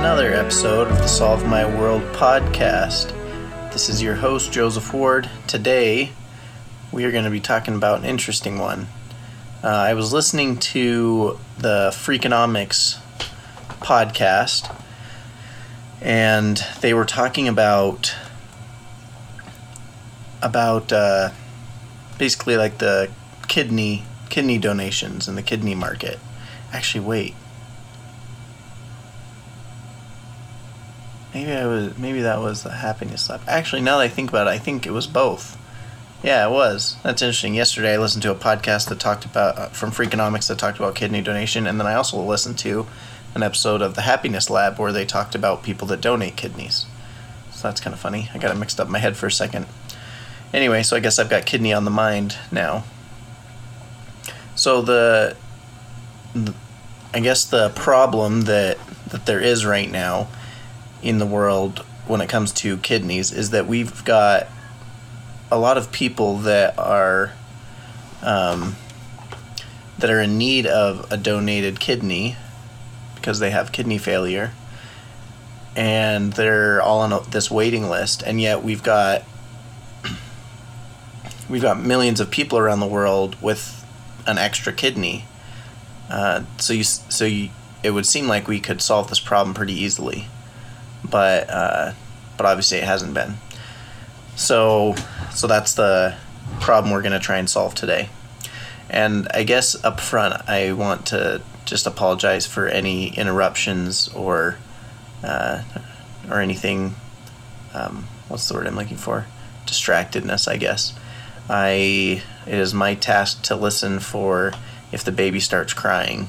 another episode of the Solve My World podcast. This is your host, Joseph Ward. Today, we are going to be talking about an interesting one. Uh, I was listening to the Freakonomics podcast, and they were talking about about uh, basically like the kidney kidney donations in the kidney market. Actually, wait. Maybe I was. Maybe that was the happiness lab. Actually, now that I think about it, I think it was both. Yeah, it was. That's interesting. Yesterday, I listened to a podcast that talked about uh, from Freakonomics that talked about kidney donation, and then I also listened to an episode of the Happiness Lab where they talked about people that donate kidneys. So that's kind of funny. I got it mixed up in my head for a second. Anyway, so I guess I've got kidney on the mind now. So the, the I guess the problem that that there is right now in the world when it comes to kidneys is that we've got a lot of people that are um, that are in need of a donated kidney because they have kidney failure and they're all on a, this waiting list. And yet we've got we've got millions of people around the world with an extra kidney. Uh, so you so you it would seem like we could solve this problem pretty easily but uh, but obviously it hasn't been. So so that's the problem we're going to try and solve today. And I guess up front, I want to just apologize for any interruptions or uh, or anything. Um, what's the word I'm looking for? Distractedness, I guess. I it is my task to listen for if the baby starts crying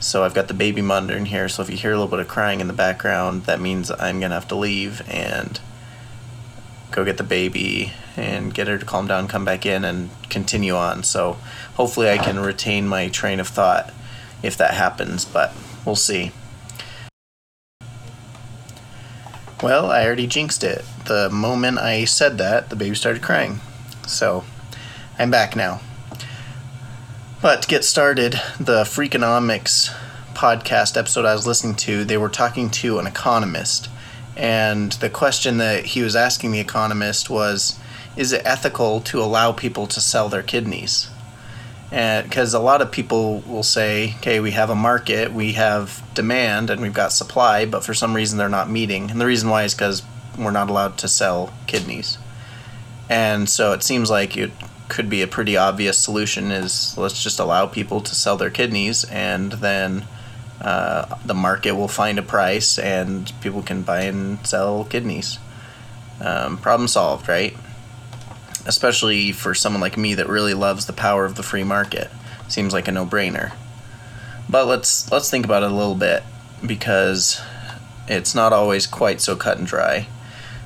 so I've got the baby monitor in here, so if you hear a little bit of crying in the background, that means I'm to have to leave and go get the baby and get her to calm down, come back in, and continue on. So hopefully I can retain my train of thought if that happens, but we'll see. Well, I already jinxed it. The moment I said that, the baby started crying. So I'm back now. But to get started, the Freakonomics podcast episode I was listening to, they were talking to an economist. And the question that he was asking the economist was Is it ethical to allow people to sell their kidneys? Because a lot of people will say, okay, we have a market, we have demand, and we've got supply, but for some reason they're not meeting. And the reason why is because we're not allowed to sell kidneys. And so it seems like it could be a pretty obvious solution is let's just allow people to sell their kidneys and then uh, the market will find a price and people can buy and sell kidneys. Um, problem solved, right? Especially for someone like me that really loves the power of the free market. Seems like a no-brainer. But let's let's think about it a little bit because it's not always quite so cut and dry.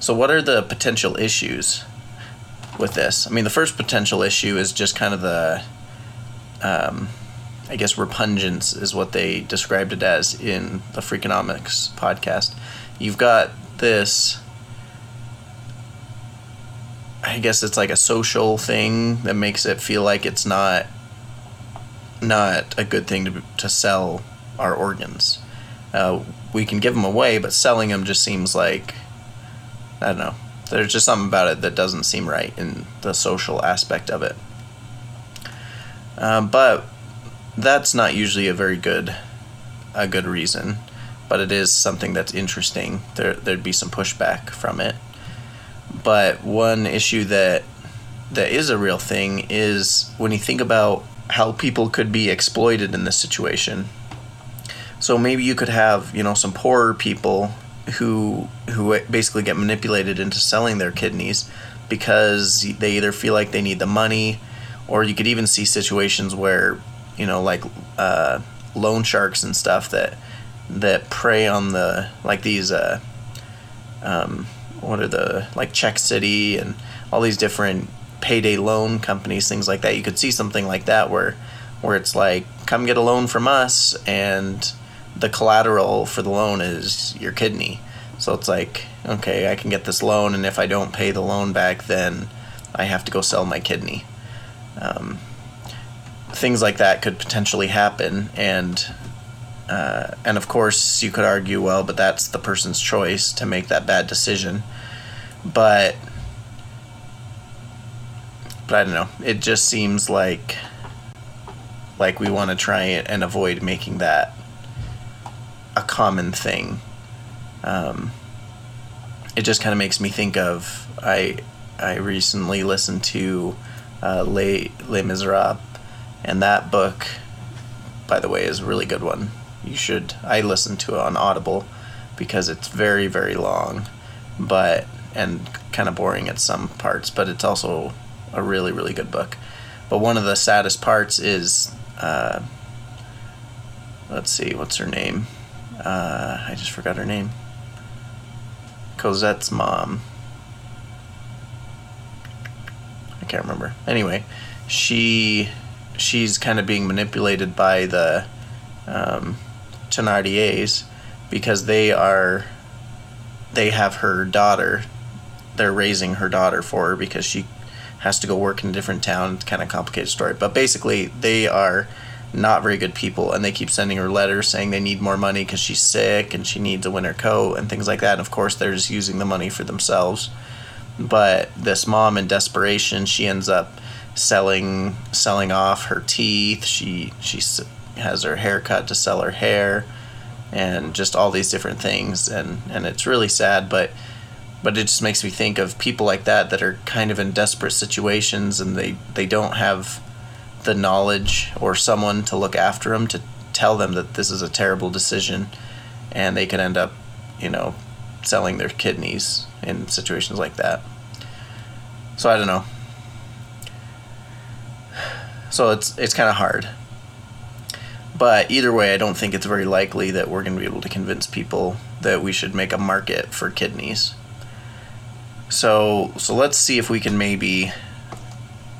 So what are the potential issues with this. I mean, the first potential issue is just kind of the, um, I guess, repugnance is what they described it as in the Freakonomics podcast. You've got this. I guess it's like a social thing that makes it feel like it's not not a good thing to to sell our organs. Uh, we can give them away, but selling them just seems like I don't know there's just something about it that doesn't seem right in the social aspect of it. Um, but that's not usually a very good a good reason, but it is something that's interesting. There there'd be some pushback from it. But one issue that that is a real thing is when you think about how people could be exploited in this situation. So maybe you could have, you know, some poorer people who who basically get manipulated into selling their kidneys because they either feel like they need the money or you could even see situations where you know like uh, loan sharks and stuff that that prey on the like these uh, um, what are the like Check City and all these different payday loan companies things like that. You could see something like that where where it's like come get a loan from us and the collateral for the loan is your kidney. So it's like, okay, I can get this loan, and if I don't pay the loan back, then I have to go sell my kidney. Um, things like that could potentially happen, and uh, and of course you could argue, well, but that's the person's choice to make that bad decision. But but I don't know. It just seems like like we want to try and avoid making that a common thing. Um, it just kind of makes me think of I I recently listened to uh, Les Les Miserables, and that book, by the way, is a really good one. You should. I listened to it on Audible because it's very very long, but and kind of boring at some parts, but it's also a really really good book. But one of the saddest parts is, uh, let's see, what's her name? Uh, I just forgot her name. Cosette's mom. I can't remember. Anyway, she she's kind of being manipulated by the um, Thenardiers because they are they have her daughter. They're raising her daughter for her because she has to go work in a different town. It's kind of complicated story, but basically they are not very good people and they keep sending her letters saying they need more money because she's sick and she needs a winter coat and things like that and of course they're just using the money for themselves. But this mom in desperation she ends up selling selling off her teeth. She she has her hair cut to sell her hair and just all these different things and and it's really sad but but it just makes me think of people like that that are kind of in desperate situations and they they don't have the knowledge or someone to look after them to tell them that this is a terrible decision and they could end up you know selling their kidneys in situations like that. So i don't know. So it's it's kind of hard. But either way i don't think it's very likely that we're going to be able to convince people that we should make a market for kidneys. So so let's see if we can maybe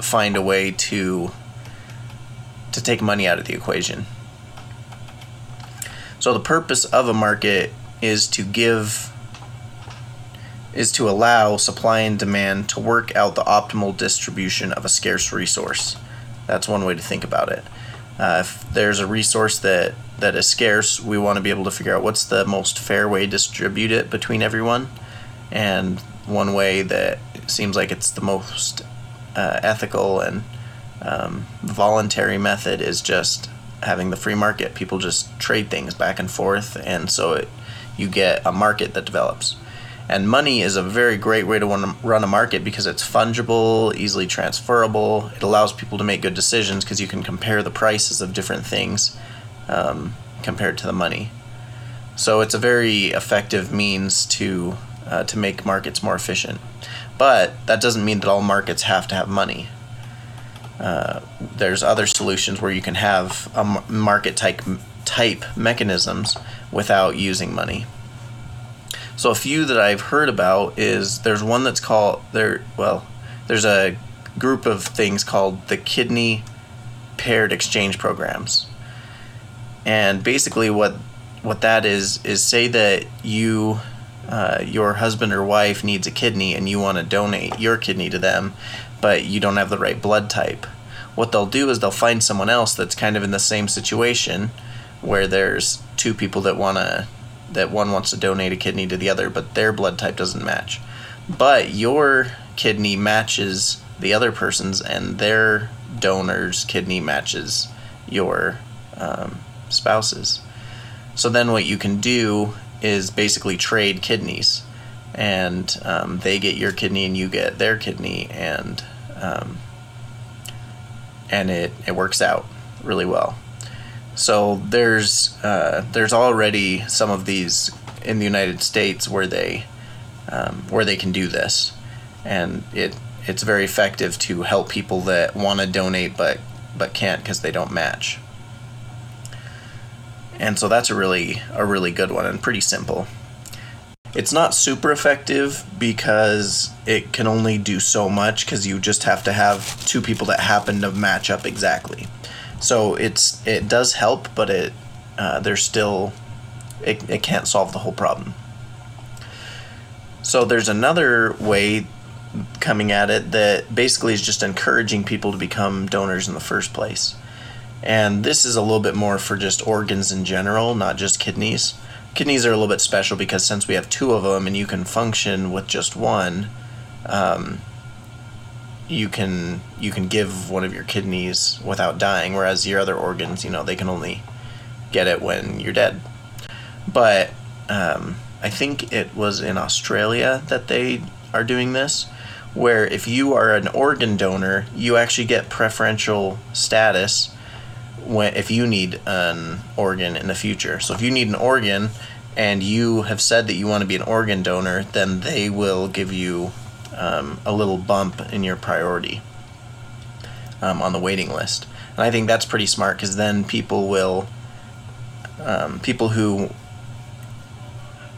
find a way to to take money out of the equation. So the purpose of a market is to give is to allow supply and demand to work out the optimal distribution of a scarce resource. That's one way to think about it. Uh, if there's a resource that, that is scarce, we want to be able to figure out what's the most fair way to distribute it between everyone. And one way that seems like it's the most uh, ethical and um, voluntary method is just having the free market. People just trade things back and forth, and so it, you get a market that develops. And money is a very great way to run a market because it's fungible, easily transferable. It allows people to make good decisions because you can compare the prices of different things um, compared to the money. So it's a very effective means to uh, to make markets more efficient. But that doesn't mean that all markets have to have money. Uh, there's other solutions where you can have a market type type mechanisms without using money. So a few that I've heard about is there's one that's called there well there's a group of things called the kidney paired exchange programs. And basically what what that is is say that you uh, your husband or wife needs a kidney and you want to donate your kidney to them, but you don't have the right blood type. What they'll do is they'll find someone else that's kind of in the same situation where there's two people that want to that one wants to donate a kidney to the other, but their blood type doesn't match. But your kidney matches the other person's, and their donor's kidney matches your um, spouse's. So then what you can do is basically trade kidneys, and um, they get your kidney and you get their kidney, and um, and it it works out really well. So there's uh, there's already some of these in the United States where they um, where they can do this, and it it's very effective to help people that want to donate but but can't because they don't match and so that's a really a really good one and pretty simple. It's not super effective because it can only do so much because you just have to have two people that happen to match up exactly. So it's it does help, but it uh, there's still it, it can't solve the whole problem. So there's another way coming at it that basically is just encouraging people to become donors in the first place And this is a little bit more for just organs in general, not just kidneys. Kidneys are a little bit special because since we have two of them and you can function with just one, um, you can you can give one of your kidneys without dying, whereas your other organs, you know, they can only get it when you're dead. But um, I think it was in Australia that they are doing this, where if you are an organ donor, you actually get preferential status when if you need an organ in the future. So if you need an organ and you have said that you want to be an organ donor, then they will give you um, a little bump in your priority um, on the waiting list. And I think that's pretty smart because then people will, um, people who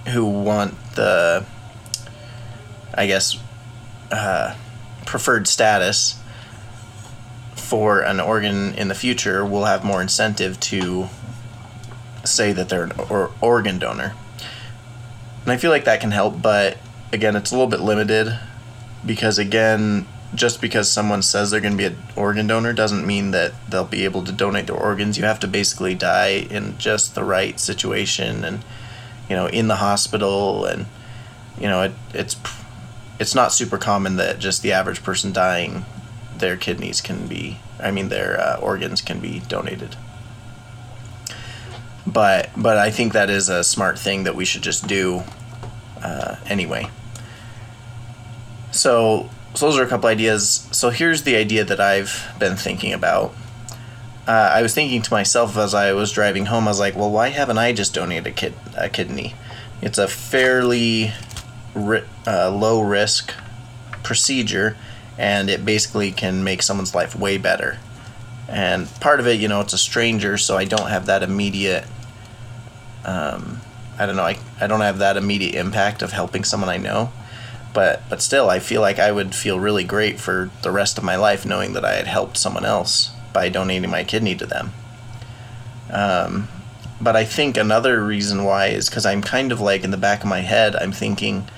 who want the, I guess, uh, preferred status for an organ in the future will have more incentive to say that they're an or- organ donor. And I feel like that can help, but again, it's a little bit limited because again, just because someone says they're going to be an organ donor doesn't mean that they'll be able to donate their organs. You have to basically die in just the right situation and you know in the hospital and you know it, it's it's not super common that just the average person dying their kidneys can be I mean their uh, organs can be donated. But but I think that is a smart thing that we should just do uh, anyway. So, so those are a couple ideas. So here's the idea that I've been thinking about. Uh, I was thinking to myself as I was driving home. I was like, well, why haven't I just donated a, kid, a kidney? It's a fairly ri- uh, low risk procedure, and it basically can make someone's life way better. And part of it, you know, it's a stranger, so I don't have that immediate. Um, I don't know. I, I don't have that immediate impact of helping someone I know but but still I feel like I would feel really great for the rest of my life knowing that I had helped someone else by donating my kidney to them. Um, but I think another reason why is because I'm kind of like in the back of my head I'm thinking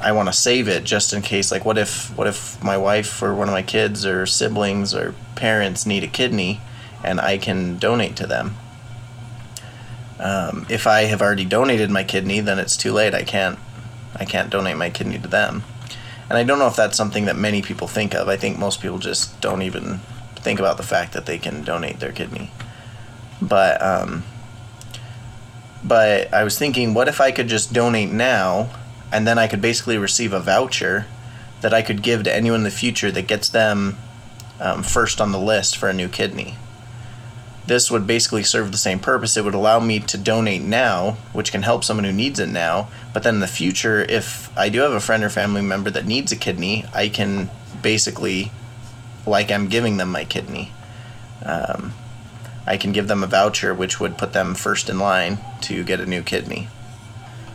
I want to save it just in case like what if what if my wife or one of my kids or siblings or parents need a kidney and I can donate to them. Um, if I have already donated my kidney, then it's too late. I can't I can't donate my kidney to them. And I don't know if that's something that many people think of. I think most people just don't even think about the fact that they can donate their kidney. But um, but I was thinking, what if I could just donate now, and then I could basically receive a voucher that I could give to anyone in the future that gets them um, first on the list for a new kidney this would basically serve the same purpose. It would allow me to donate now, which can help someone who needs it now. But then in the future, if I do have a friend or family member that needs a kidney, I can basically, like I'm giving them my kidney, um, I can give them a voucher which would put them first in line to get a new kidney.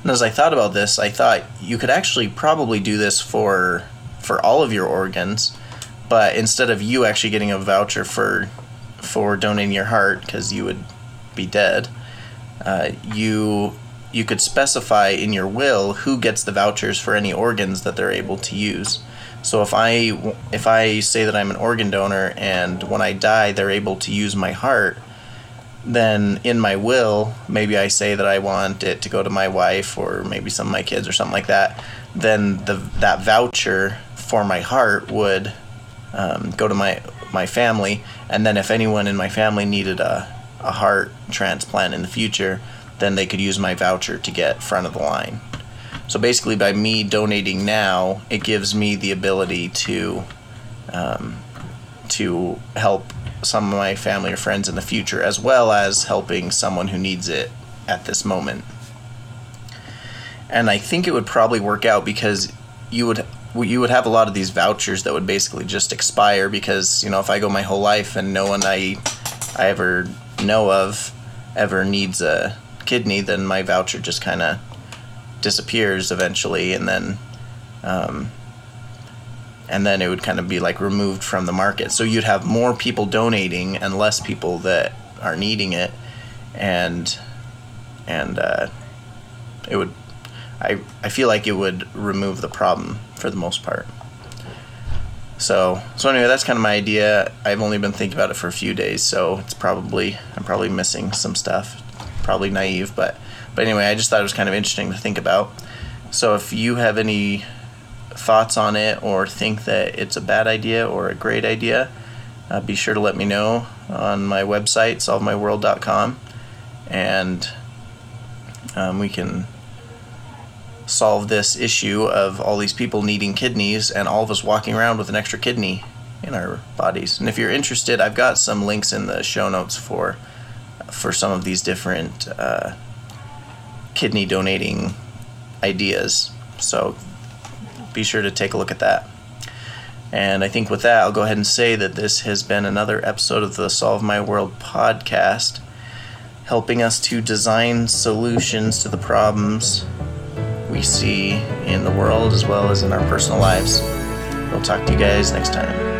And as I thought about this, I thought you could actually probably do this for for all of your organs, but instead of you actually getting a voucher for for donating your heart because you would be dead, uh, you you could specify in your will who gets the vouchers for any organs that they're able to use. So if I if I say that I'm an organ donor and when I die they're able to use my heart, then in my will maybe I say that I want it to go to my wife or maybe some of my kids or something like that. Then the that voucher for my heart would um, go to my my family, and then if anyone in my family needed a, a heart transplant in the future, then they could use my voucher to get front of the line. So basically, by me donating now, it gives me the ability to um, to help some of my family or friends in the future, as well as helping someone who needs it at this moment. And I think it would probably work out because you would you would have a lot of these vouchers that would basically just expire because you know if I go my whole life and no one I I ever know of ever needs a kidney, then my voucher just kind of disappears eventually, and then um, and then it would kind of be like removed from the market. So you'd have more people donating and less people that are needing it, and and uh, it would I I feel like it would remove the problem for the most part. So, so anyway, that's kind of my idea. I've only been thinking about it for a few days, so it's probably I'm probably missing some stuff. Probably naive, but but anyway, I just thought it was kind of interesting to think about. So if you have any thoughts on it or think that it's a bad idea or a great idea, uh, be sure to let me know on my website, solvemyworld.com, and um, we can solve this issue of all these people needing kidneys and all of us walking around with an extra kidney in our bodies. And if you're interested, I've got some links in the show notes for for some of these different uh, kidney donating ideas. So be sure to take a look at that. And I think with that, I'll go ahead and say that this has been another episode of the Solve My World podcast, helping us to design solutions to the problems we see in the world as well as in our personal lives. We'll talk to you guys next time.